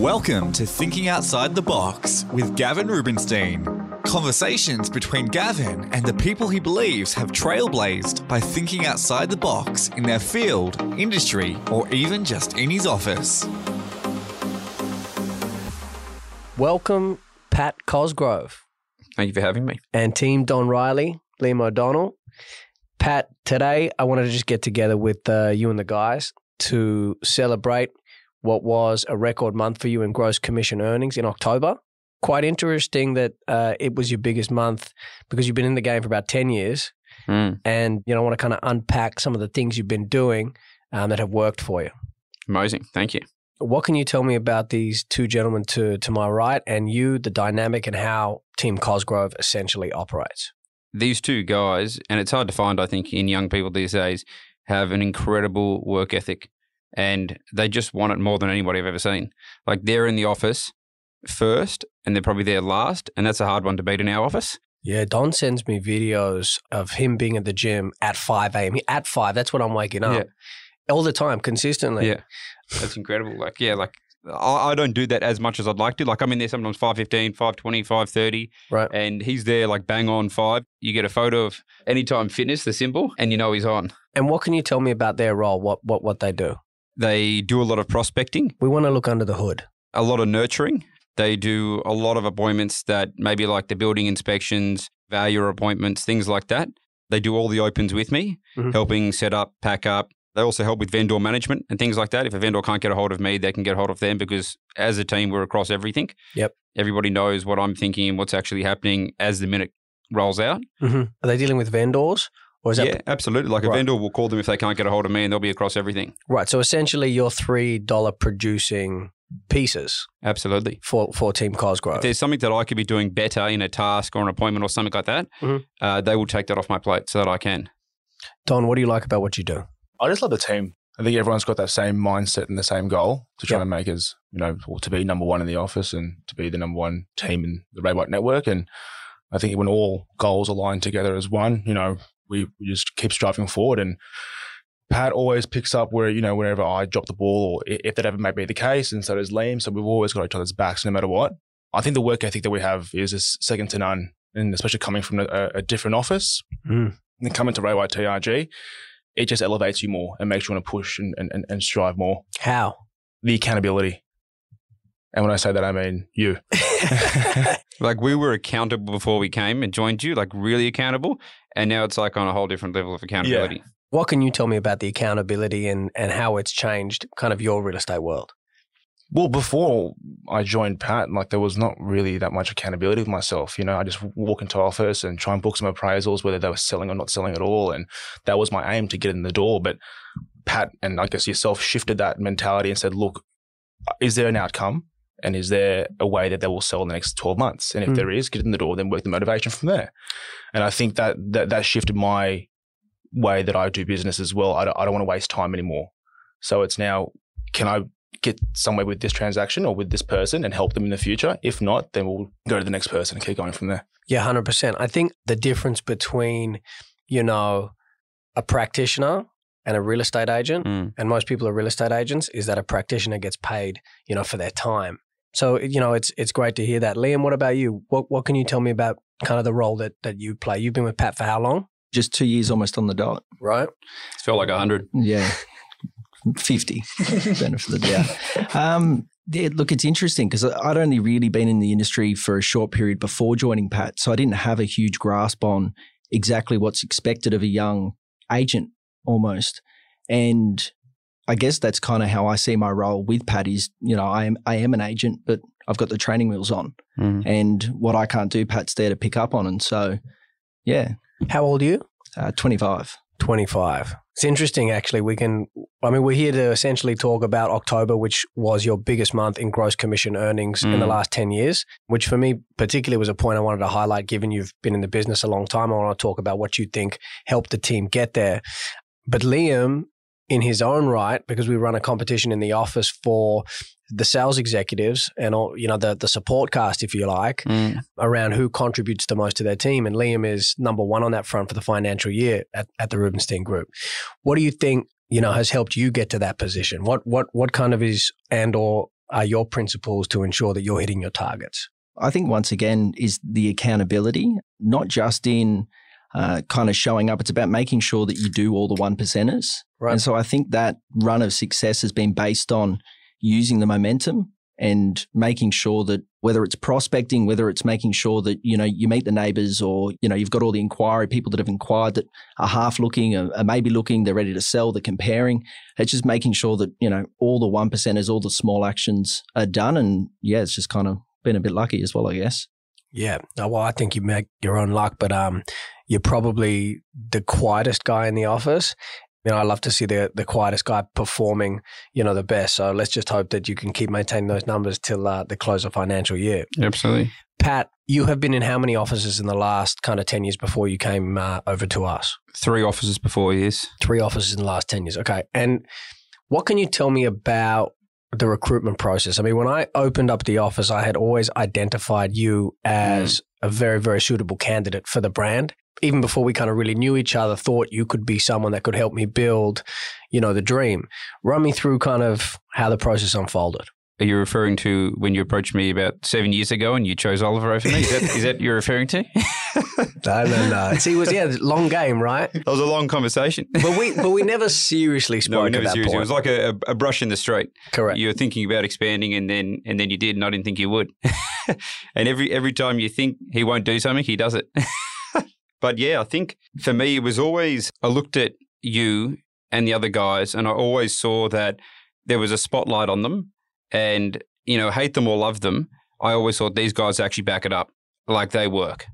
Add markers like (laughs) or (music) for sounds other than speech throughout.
Welcome to Thinking Outside the Box with Gavin Rubinstein. Conversations between Gavin and the people he believes have trailblazed by thinking outside the box in their field, industry, or even just in his office. Welcome, Pat Cosgrove Thank you for having me. and Team Don Riley, Liam O'Donnell. Pat, today I wanted to just get together with uh, you and the guys to celebrate what was a record month for you in gross commission earnings in October. Quite interesting that uh, it was your biggest month because you've been in the game for about 10 years. Mm, And, you know, I want to kind of unpack some of the things you've been doing um, that have worked for you. amazing. Thank you. What can you tell me about these two gentlemen to, to my right and you, the dynamic and how Team Cosgrove essentially operates? These two guys, and it's hard to find, I think, in young people these days, have an incredible work ethic and they just want it more than anybody I've ever seen. Like they're in the office first and they're probably there last. And that's a hard one to beat in our office. Yeah, Don sends me videos of him being at the gym at 5 a.m. At 5, that's when I'm waking up. Yeah. All the time, consistently. Yeah. That's incredible. Like, yeah, like I, I don't do that as much as I'd like to. Like I'm in there sometimes 5.15, 5.20, 5.30. Right. And he's there like bang on five. You get a photo of Anytime Fitness, the symbol, and you know he's on. And what can you tell me about their role, what, what, what they do? They do a lot of prospecting. We want to look under the hood. a lot of nurturing. They do a lot of appointments that maybe like the building inspections, value appointments, things like that. They do all the opens with me, Mhm. helping set up, pack up. They also help with vendor management and things like that. If a vendor can't get a hold of me, they can get a hold of them because as a team, we're across everything. Yep. Everybody knows what I'm thinking and what's actually happening as the minute rolls out. hmm Are they dealing with vendors? Or is that yeah, absolutely. Like a Right. vendor will call them if they can't get a hold of me and they'll be across everything. right? So essentially, you're $3 producing pieces Absolutely. for, for Team Cosgrove. If there's something that I could be doing better in a task or an appointment or something like that, Mhm. uh, they will take that off my plate so that I can. Don, what do you like about what you do? I just love the team. I think everyone's got that same mindset and the same goal to try Yep. and make us, you know, or to be number one in the office and to be the number one team in the Ray White network. And I think when all goals align together as one, you know, we, we just keep striving forward. And Pat always picks up where, you know, whenever I drop the ball or if that ever may be the case. And so does Liam. So we've always got each other's backs no matter what. I think the work ethic that we have is is second to none. And especially coming from a, a different office Mm. and then coming to Ray White TRG, it just elevates you more and makes you want to push and, and, and- and strive more. How? The accountability. And when I say that, I mean you. (laughs) (laughs) Like we were accountable before we came and joined you, like really accountable. And now it's like on a whole different level of accountability. What can you tell me about the accountability and, and how it's changed kind of your real estate world? Well, before I joined Pat, like there was not really that much accountability with myself. You know, I just walk into office and try and book some appraisals, whether they were selling or not selling at all. And that was my aim to get in the door. But Pat and I guess yourself shifted that mentality and said, look, uh, is there an outcome? And is there a way that they will sell in the next 12 months? And if Mm. there is, get in the door, then work the motivation from there. And I think that that, that shifted my way that I do business as well. I don't, I don't want to waste time anymore. So it's now, can I get somewhere with this transaction or with this person and help them in the future? If not, then we'll go to the next person and keep going from there. Yeah, 100%. I think the difference between, you know, a practitioner and a real estate agent, Mm. and most people are real estate agents, is that a practitioner gets paid, you know, for their time. So, you know, it's it's great to hear that. Liam, what about you? What what can you tell me about kind of the role that that you play? You've been with Pat for how long? just two years almost on the dot. Right? It felt like a hundred. Yeah. (laughs) 50 benefit of the doubt. Um, yeah, look, it's interesting because I'd only really been in the industry for a short period before joining Pat. So I didn't have a huge grasp on exactly what's expected of a young agent almost. And I guess that's kind of how I see my role with Pat is, you know, I am I am an agent, but I've got the training wheels on. Mm. And what I can't do, Pat's there to pick up on. And so, yeah, How old are you? uh, 25. 25. It's interesting, actually. We can, I mean, we're here to essentially talk about October, which was your biggest month in gross commission earnings in the Mm. last 10 years, which for me particularly was a point I wanted to highlight, given you've been in the business a long time. I want to talk about what you think helped the team get there. But Liam, in his own right, because we run a competition in the office for the sales executives and all, you know, the, the support cast, if you like, Mm. around who contributes the most to their team. And Liam is number one on that front for the financial year at, at the Rubinstein Group. What do you think, you know, has helped you get to that position? What what what kind of is and or are your principles to ensure that you're hitting your targets? I think once again is the accountability, not just in uh, kind of showing up. It's about making sure that you do all the one percenters. Right. And so I think that run of success has been based on using the momentum and making sure that whether it's prospecting, whether it's making sure that, you know, you meet the neighbors or, you know, you've got all the inquiry, people that have inquired that are half looking, are, are maybe looking, they're ready to sell, they're comparing. It's just making sure that, you know, all the one percenters, all the small actions are done. And yeah, it's just kind of been a bit lucky as well, I guess. Yeah. Oh, well, I think you make your own luck, but um, you're probably the quietest guy in the office. You know, I love to see the the quietest guy performing, you know, the best. So let's just hope that you can keep maintaining those numbers till uh, the close of financial year. Absolutely. Pat, you have been in how many offices in the last kind of 10 years before you came uh, over to us? Three offices before years. Three offices in the last 10 years. Okay. And what can you tell me about the recruitment process? I mean, when I opened up the office, I had always identified you mm. as a very, very suitable candidate for the brand. Even before we kind of really knew each other, thought you could be someone that could help me build, you know, the dream. Run me through kind of how the process unfolded. Are you referring to when you approached me about seven years ago and you chose Oliver over me? Is that, is that you're referring to? (laughs) No, no, no. See, it was yeah, long game, right? That was a long conversation. (laughs) But we, but we never seriously spoke No, we at never that seriously. It was like a, a brush in the street. Correct. You were thinking about expanding, and then and then you did, and I didn't think you would. (laughs) and every every time you think he won't do something, he does it. but yeah, I think for me, it was always I looked at you and the other guys, and I always saw that there was a spotlight on them, and you know, hate them or love them. I always thought these guys actually back it up, like they work.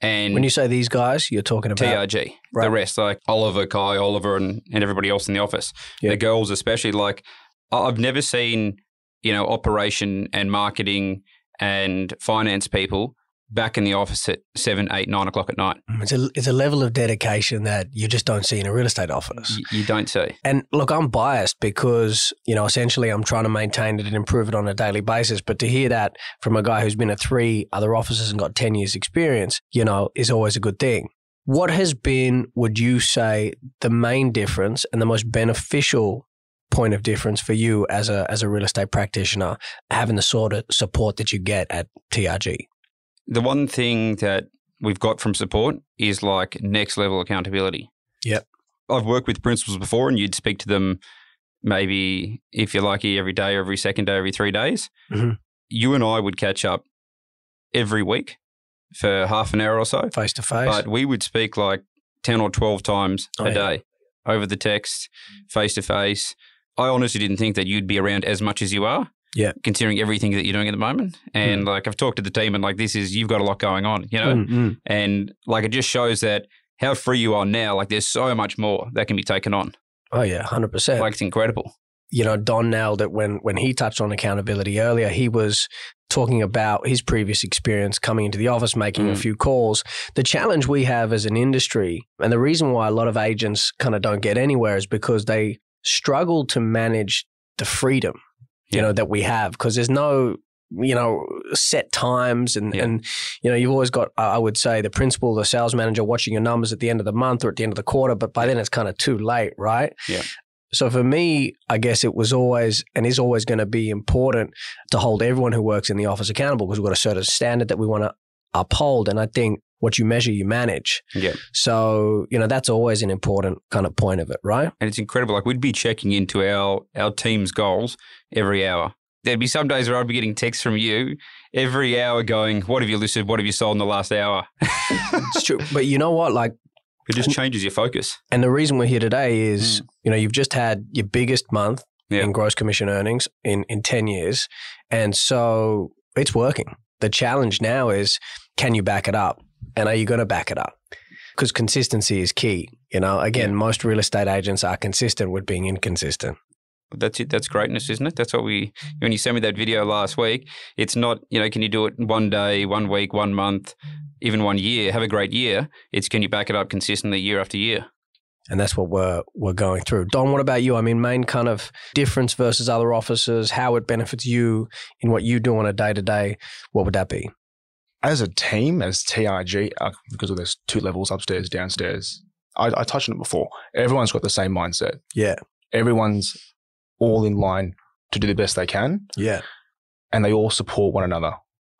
And when you say these guys, you're talking about TRG. Right. The rest, like Oliver, Kai, Oliver, and, and everybody else in the office. Yeah. The girls, especially, like I've never seen, you know, operation and marketing and finance people back in the office at seven, eight, nine o'clock at night. Mm. it's a it's a level of dedication that you just don't see in a real estate office. Y- you don't see. And look, I'm biased because, you know, essentially I'm trying to maintain it and improve it on a daily basis. But to hear that from a guy who's been at three other offices and got 10 years experience, you know, is always a good thing. What has been, would you say, the main difference and the most beneficial point of difference for you as a as a real estate practitioner, having the sort of support that you get at TRG? The one thing that we've got from support is like next level accountability. Yep. I've worked with principals before, and you'd speak to them maybe if you're lucky every day, every second day, every three days. Mhm. You and I would catch up every week for half an hour or so, Face to face. but we would speak like 10 or 12 times Oh, a yeah. day over the text, face to face. I honestly didn't think that you'd be around as much as you are. Yeah. Considering everything that you're doing at the moment. And like I've talked to the team and like this is you've got a lot going on, you know? Mm, mm. And like it just shows that how free you are now. Like there's so much more that can be taken on. Oh yeah, hundred percent. Like it's incredible. you know, Don nailed it when when he touched on accountability earlier. He was talking about his previous experience coming into the office, making a Mm. few calls. The challenge we have as an industry, and the reason why a lot of agents kind of don't get anywhere is because they struggle to manage the freedom, you Yeah. know, that we have because there's no you know set times and Yeah. and you know you've always got uh, i would say the principal the sales manager watching your numbers at the end of the month or at the end of the quarter but by then it's kind of too late right Yeah. so for me, I guess it was always and is always going to be important to hold everyone who works in the office accountable because we've got a certain standard that we want to uphold. And I think what you measure, you manage. Yeah. So, you know, that's always an important kind of point of it, right? And it's incredible. Like we'd be checking into our our team's goals every hour. There'd be some days where I'd be getting texts from you every hour going, What have you listed? What have you sold in the last hour? It's true. (laughs) but you know what? Like, It just changes your focus. and the reason we're here today is, mm. you know, you've just had your biggest month Yeah. in gross commission earnings in, in 10 years. And so it's working. The challenge now is can you back it up? And are you going to back it up? Because consistency is key. You know, again, most real estate agents are consistent with being inconsistent. That's it. That's greatness, isn't it? That's what we. When you sent me that video last week, it's not you know can you do it one day, one week, one month, even one year? Have a great year. It's can you back it up consistently year after year? And that's what we're we're going through. Don, what about you? I mean, main kind of difference versus other offices, how it benefits you in what you do on a day to day. What would that be? As a team, as TRG, uh, because of there's two levels upstairs, downstairs. I, I touched on it before. Everyone's got the same mindset. Yeah. Everyone's all in line to do the best they can, Yeah. and they all support one another.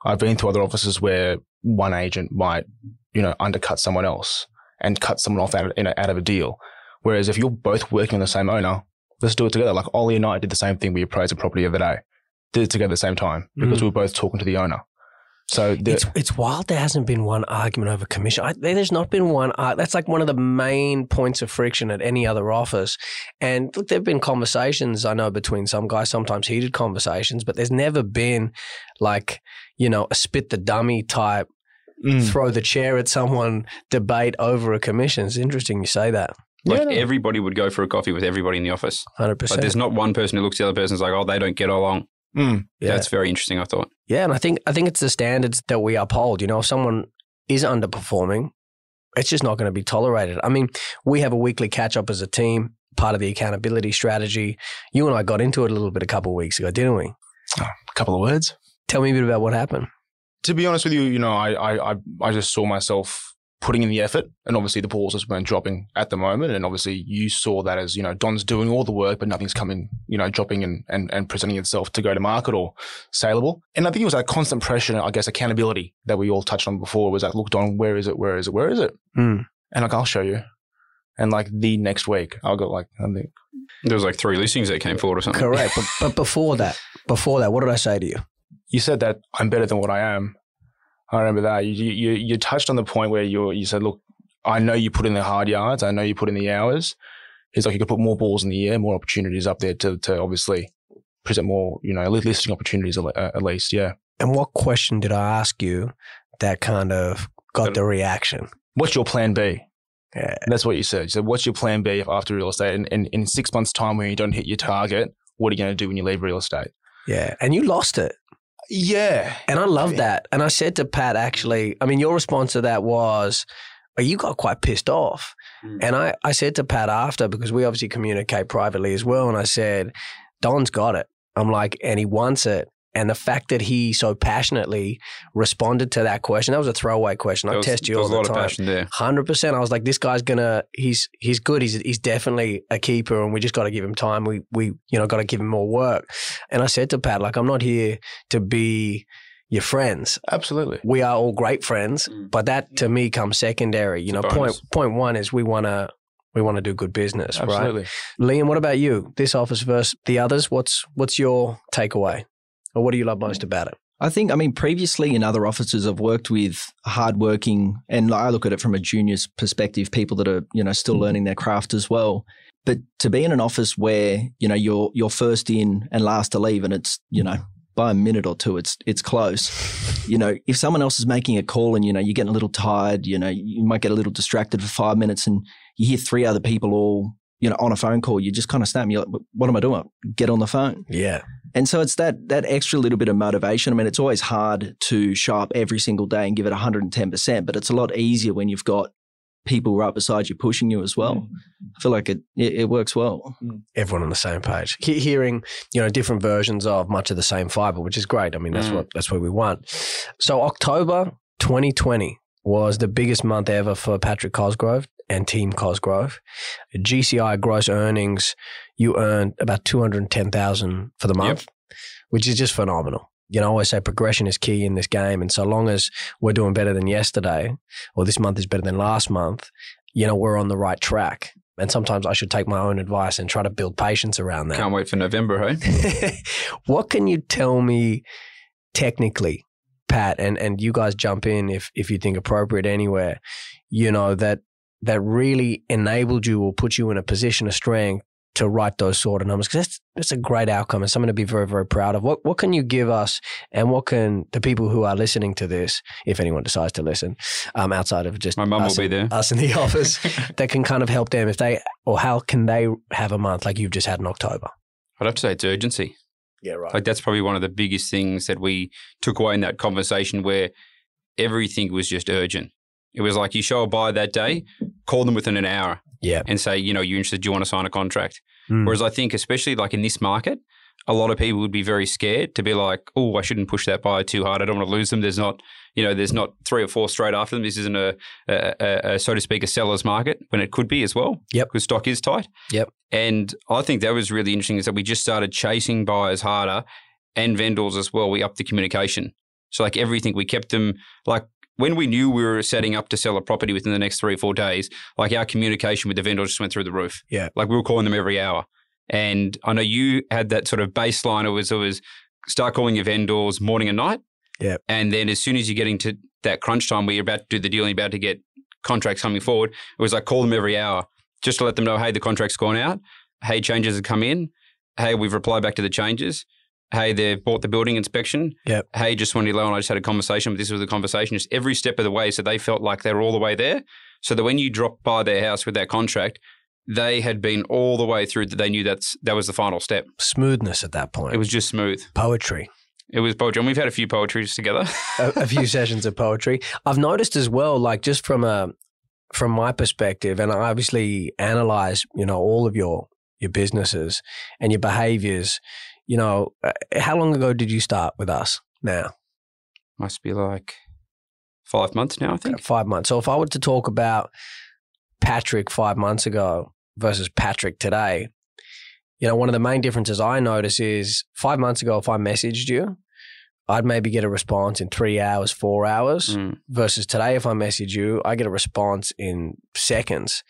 I've been to other offices where one agent might, you know, undercut someone else and cut someone off out of, you know, out of a deal. Whereas if you're both working on the same owner, let's do it together. Like Ollie and I did the same thing. We appraised a property the other day, did it together at the same time because Mm. we were both talking to the owner. So the, It's it's wild. There hasn't been one argument over commission. I, there's not been one. ar- That's like one of the main points of friction at any other office. And look, there've been conversations I know between some guys, sometimes heated conversations, but there's never been like you know a spit the dummy type, Mm. throw the chair at someone debate over a commission. It's interesting you say that. Like Yeah, no. everybody would go for a coffee with everybody in the office. Hundred Like percent. there's not one person who looks at the other person's like, oh, they don't get along. Mm. Yeah. That's very interesting. I thought. Yeah, and I think I think it's the standards that we uphold. You know, if someone is underperforming, it's just not going to be tolerated. I mean, we have a weekly catch up as a team, part of the accountability strategy. You and I got into it a little bit a couple of weeks ago, didn't we? a couple of words. Tell me a bit about what happened. to be honest with you, you know, I, I, I, I just saw myself putting in the effort and obviously the balls just weren't dropping at the moment. And obviously you saw that as, you know, Don's doing all the work, but nothing's coming, you know, dropping and, and, and presenting itself to go to market or saleable. And I think it was that constant pressure, I guess, accountability that we all touched on before was like, look, Don, where is it? Where is it? Where is it? Mm. And like, I'll show you. And like the next week, I'll go like, I think, There was like three listings that came forward or something. Correct. but, but before that, before that, what did I say to you? you said that I'm better than what I am. I remember that. You you you touched on the point where you you said, look, I know you put in the hard yards. I know you put in the hours. He's like, you could put more balls in the air, more opportunities up there to to obviously present more, you know, listing opportunities at, least. Yeah. And what question did I ask you that kind of got the reaction? What's your plan B? Yeah. And that's what you said. You said, what's your plan B after real estate? And, and in six months' time, when you don't hit your target, what are you going to do when you leave real estate? Yeah. And you lost it. Yeah. And I love that. And I said to Pat, actually, I mean, your response to that was, oh, you got quite pissed off. Mm. And I, I said to Pat after, because we obviously communicate privately as well. And I said, Don's got it. I'm like, and he wants it. And the fact that he so passionately responded to that question, that was a throwaway question. I was, test you all the lot time. of passion there. Hundred percent. I was like, this guy's gonna. He's he's good. He's he's definitely a keeper, and we just got to give him time. We we you know got to give him more work. And I said to Pat, like, I'm not here to be your friends. Absolutely. We are all great friends, Mm. but that to me comes secondary. You know, point point one is we want to we want to do good business, right? Absolutely. Liam, what about you? This office versus the others. What's what's your takeaway, or what do you love most mm. about it? I think, I mean, previously in other offices, I've worked with hardworking, and I look at it from a junior's perspective, people that are, you know, still mm-hmm. learning their craft as well. But to be in an office where, you know, you're you're first in and last to leave, and it's, you know, mm-hmm. by a minute or two, it's it's close. You know, if someone else is making a call and you know you're getting a little tired, you know, you might get a little distracted for five minutes, and you hear three other people all, you know, on a phone call, you just kind of snap. You're like, "What am I doing? Get on the phone." Yeah, And so it's that that extra little bit of motivation. I mean, it's always hard to show up every single day and give it 110%, but it's a lot easier when you've got people right beside you pushing you as well. I feel like it it, it works well. everyone on the same page. He- hearing you know different versions of much of the same fiber, which is great. I mean that's Mm. what that's what we want. So October 2020 was the biggest month ever for Patrick Cosgrove and Team Cosgrove. GCI gross earnings, you earned about two hundred ten thousand for the month, which is just phenomenal. You know, I always say progression is key in this game, and so long as we're doing better than yesterday, or this month is better than last month, you know, we're on the right track. And sometimes I should take my own advice and try to build patience around that. Can't wait for November, hey? (laughs) what can you tell me technically, Pat, and, and you guys jump in if, if you think appropriate anywhere, you know, that that really enabled you or put you in a position of strength to write those sort of numbers? Because that's, that's a great outcome and something to be very, very proud of. What, what can you give us and what can the people who are listening to this, if anyone decides to listen, um, outside of just My mum will be there. us in the (laughs) office, that can kind of help them if they, or how can they have a month like you've just had in October? I'd have to say it's urgency. Yeah, right. Like that's probably one of the biggest things that we took away in that conversation where everything was just urgent. It was like you show a buyer that day, call them within an hour Yeah. and say, you know, you interested? Do you want to sign a contract? Mm. Whereas I think, especially like in this market, a lot of people would be very scared to be like, oh, I shouldn't push that buyer too hard. I don't want to lose them. There's not, you know, there's not three or four straight after them. This isn't a, a, a, a so to speak, a seller's market when it could be as well. Yep. Because stock is tight. Yep. And I think that was really interesting is that we just started chasing buyers harder and vendors as well. We upped the communication. So like everything, we kept them like when we knew we were setting up to sell a property within the next three or four days, like our communication with the vendor just went through the roof. Yeah. Like we were calling them every hour. And I know you had that sort of baseline. It was it was start calling your vendors morning and night. Yeah. And then as soon as you're getting to that crunch time where you're about to do the deal and you're about to get contracts coming forward, it was like call them every hour just to let them know, hey, the contract's gone out. Hey, changes have come in. Hey, we've replied back to the changes. Hey, they've bought the building inspection. Yep. Hey, just wanted to know, and I just had a conversation, but this was the conversation, just every step of the way. So they felt like they were all the way there. So that when you dropped by their house with that contract, they had been all the way through that they knew that's that was the final step. Smoothness at that point. It was just smooth. poetry. It was poetry. And we've had a few poetries together. (laughs) a, a few sessions of poetry. I've noticed as well, like just from a from my perspective, and I obviously analyze, you know, all of your your businesses and your behaviors. You know, uh, how long ago did you start with us? Now, Must be like five months now, I think. five months. So if I were to talk about Patrick five months ago versus Patrick today, you know, one of the main differences I notice is five months ago, if I messaged you, I'd maybe get a response in three hours, four hours. Mm. versus today if i message you i get a response in seconds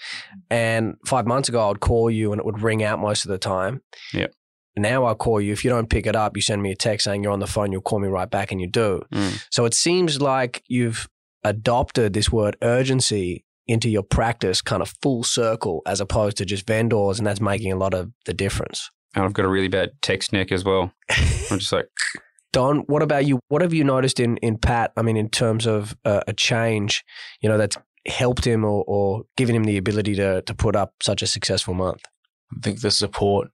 and five months ago i'd call you and it would ring out most of the time Yep. Now i call you if you don't pick it up you send me a text saying you're on the phone you'll call me right back and you do Mm. so it seems like you've adopted this word urgency into your practice kind of full circle as opposed to just vendors and that's making a lot of the difference And I've got a really bad text neck as well. (laughs) I'm just like, Don, what about you? What have you noticed in in Pat? I mean, in terms of uh, a change, you know, that's helped him or, or given him the ability to to put up such a successful month. I think the support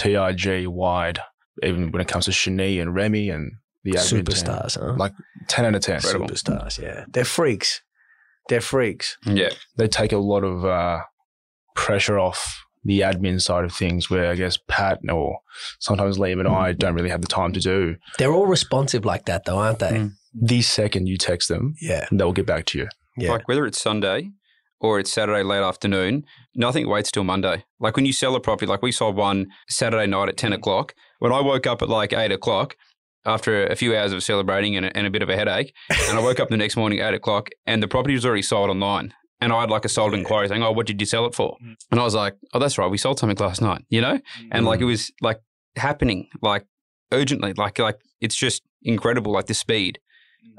TRG wide, even when it comes to Shani and Remy and the admin team, Superstars, huh? like ten out of ten. Incredible. Superstars, yeah, they're freaks. They're freaks. yeah. They take a lot of uh, pressure off the admin side of things, where I guess Pat or sometimes Liam and I don't really have the time to do. They're all responsive like that, though, aren't they? Mm. The second you text them, Yeah, they'll get back to you. yeah, Like whether it's Sunday or it's Saturday late afternoon, nothing waits till Monday. Like when you sell a property, like we sold one Saturday night at 10 o'clock. When I woke up at like 8 o'clock, after a few hours of celebrating and a, and a bit of a headache, and I woke up the next morning at 8 o'clock and the property was already sold online. And I had like a sold inquiry saying, Oh, what did you sell it for? Mm. And I was like, Oh, that's right. We sold something last night, you know? And like mm. it was like happening like urgently. Like, like it's just incredible, like the speed.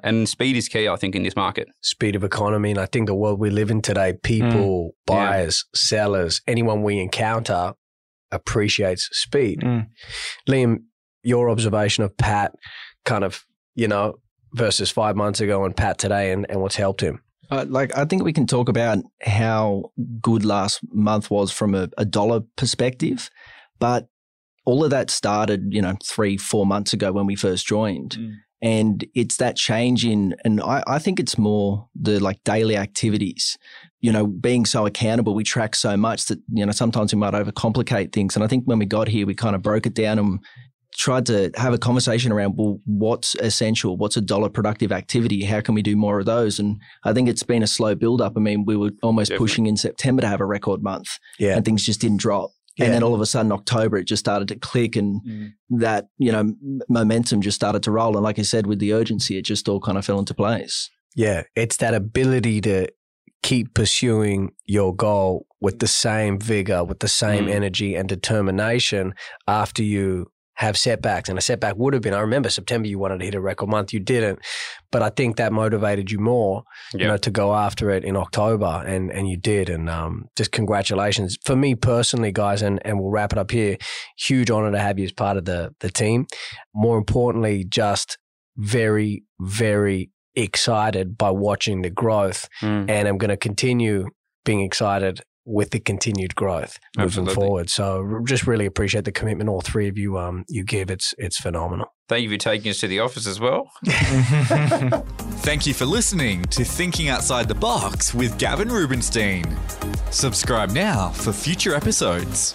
And speed is key, I think, in this market. speed of economy, and I think the world we live in today, people, Yeah. buyers, sellers, anyone we encounter appreciates speed. Mm. Liam, your observation of Pat, kind of, you know, versus five months ago and Pat today, and, and what's helped him. Uh, like I think we can talk about how good last month was from a, a dollar perspective, but all of that started, you know, three, four months ago when we first joined. Mm. And it's that change in, and I, I think it's more the like daily activities, you know, being so accountable. We track so much that, you know, sometimes we might overcomplicate things. And I think when we got here, we kind of broke it down and tried to have a conversation around, well, what's essential? What's a dollar productive activity? How can we do more of those? And I think it's been a slow build up. I mean, we were almost Definitely. pushing in September to have a record month Yeah. and things just didn't drop. Yeah. And then all of a sudden, October, it just started to click and Mm. that, you know, m- momentum just started to roll. And like I said, with the urgency, it just all kind of fell into place. Yeah, it's that ability to keep pursuing your goal with the same vigor, with the same Mm. energy and determination after you have setbacks. And a setback would have been, I remember September you wanted to hit a record month, you didn't. But I think that motivated you more, you know, to go after it in October and and you did. And um, just congratulations. For me personally, guys, and, and we'll wrap it up here. Huge honor to have you as part of the the team. More importantly, just very, very excited by watching the growth Mm. and I'm going to continue being excited with the continued growth moving Absolutely. forward. So just really appreciate the commitment all three of you um you give. It's it's phenomenal. Thank you for taking us to the office as well. (laughs) Thank you for listening to Thinking Outside the Box with Gavin Rubinstein. Subscribe now for future episodes.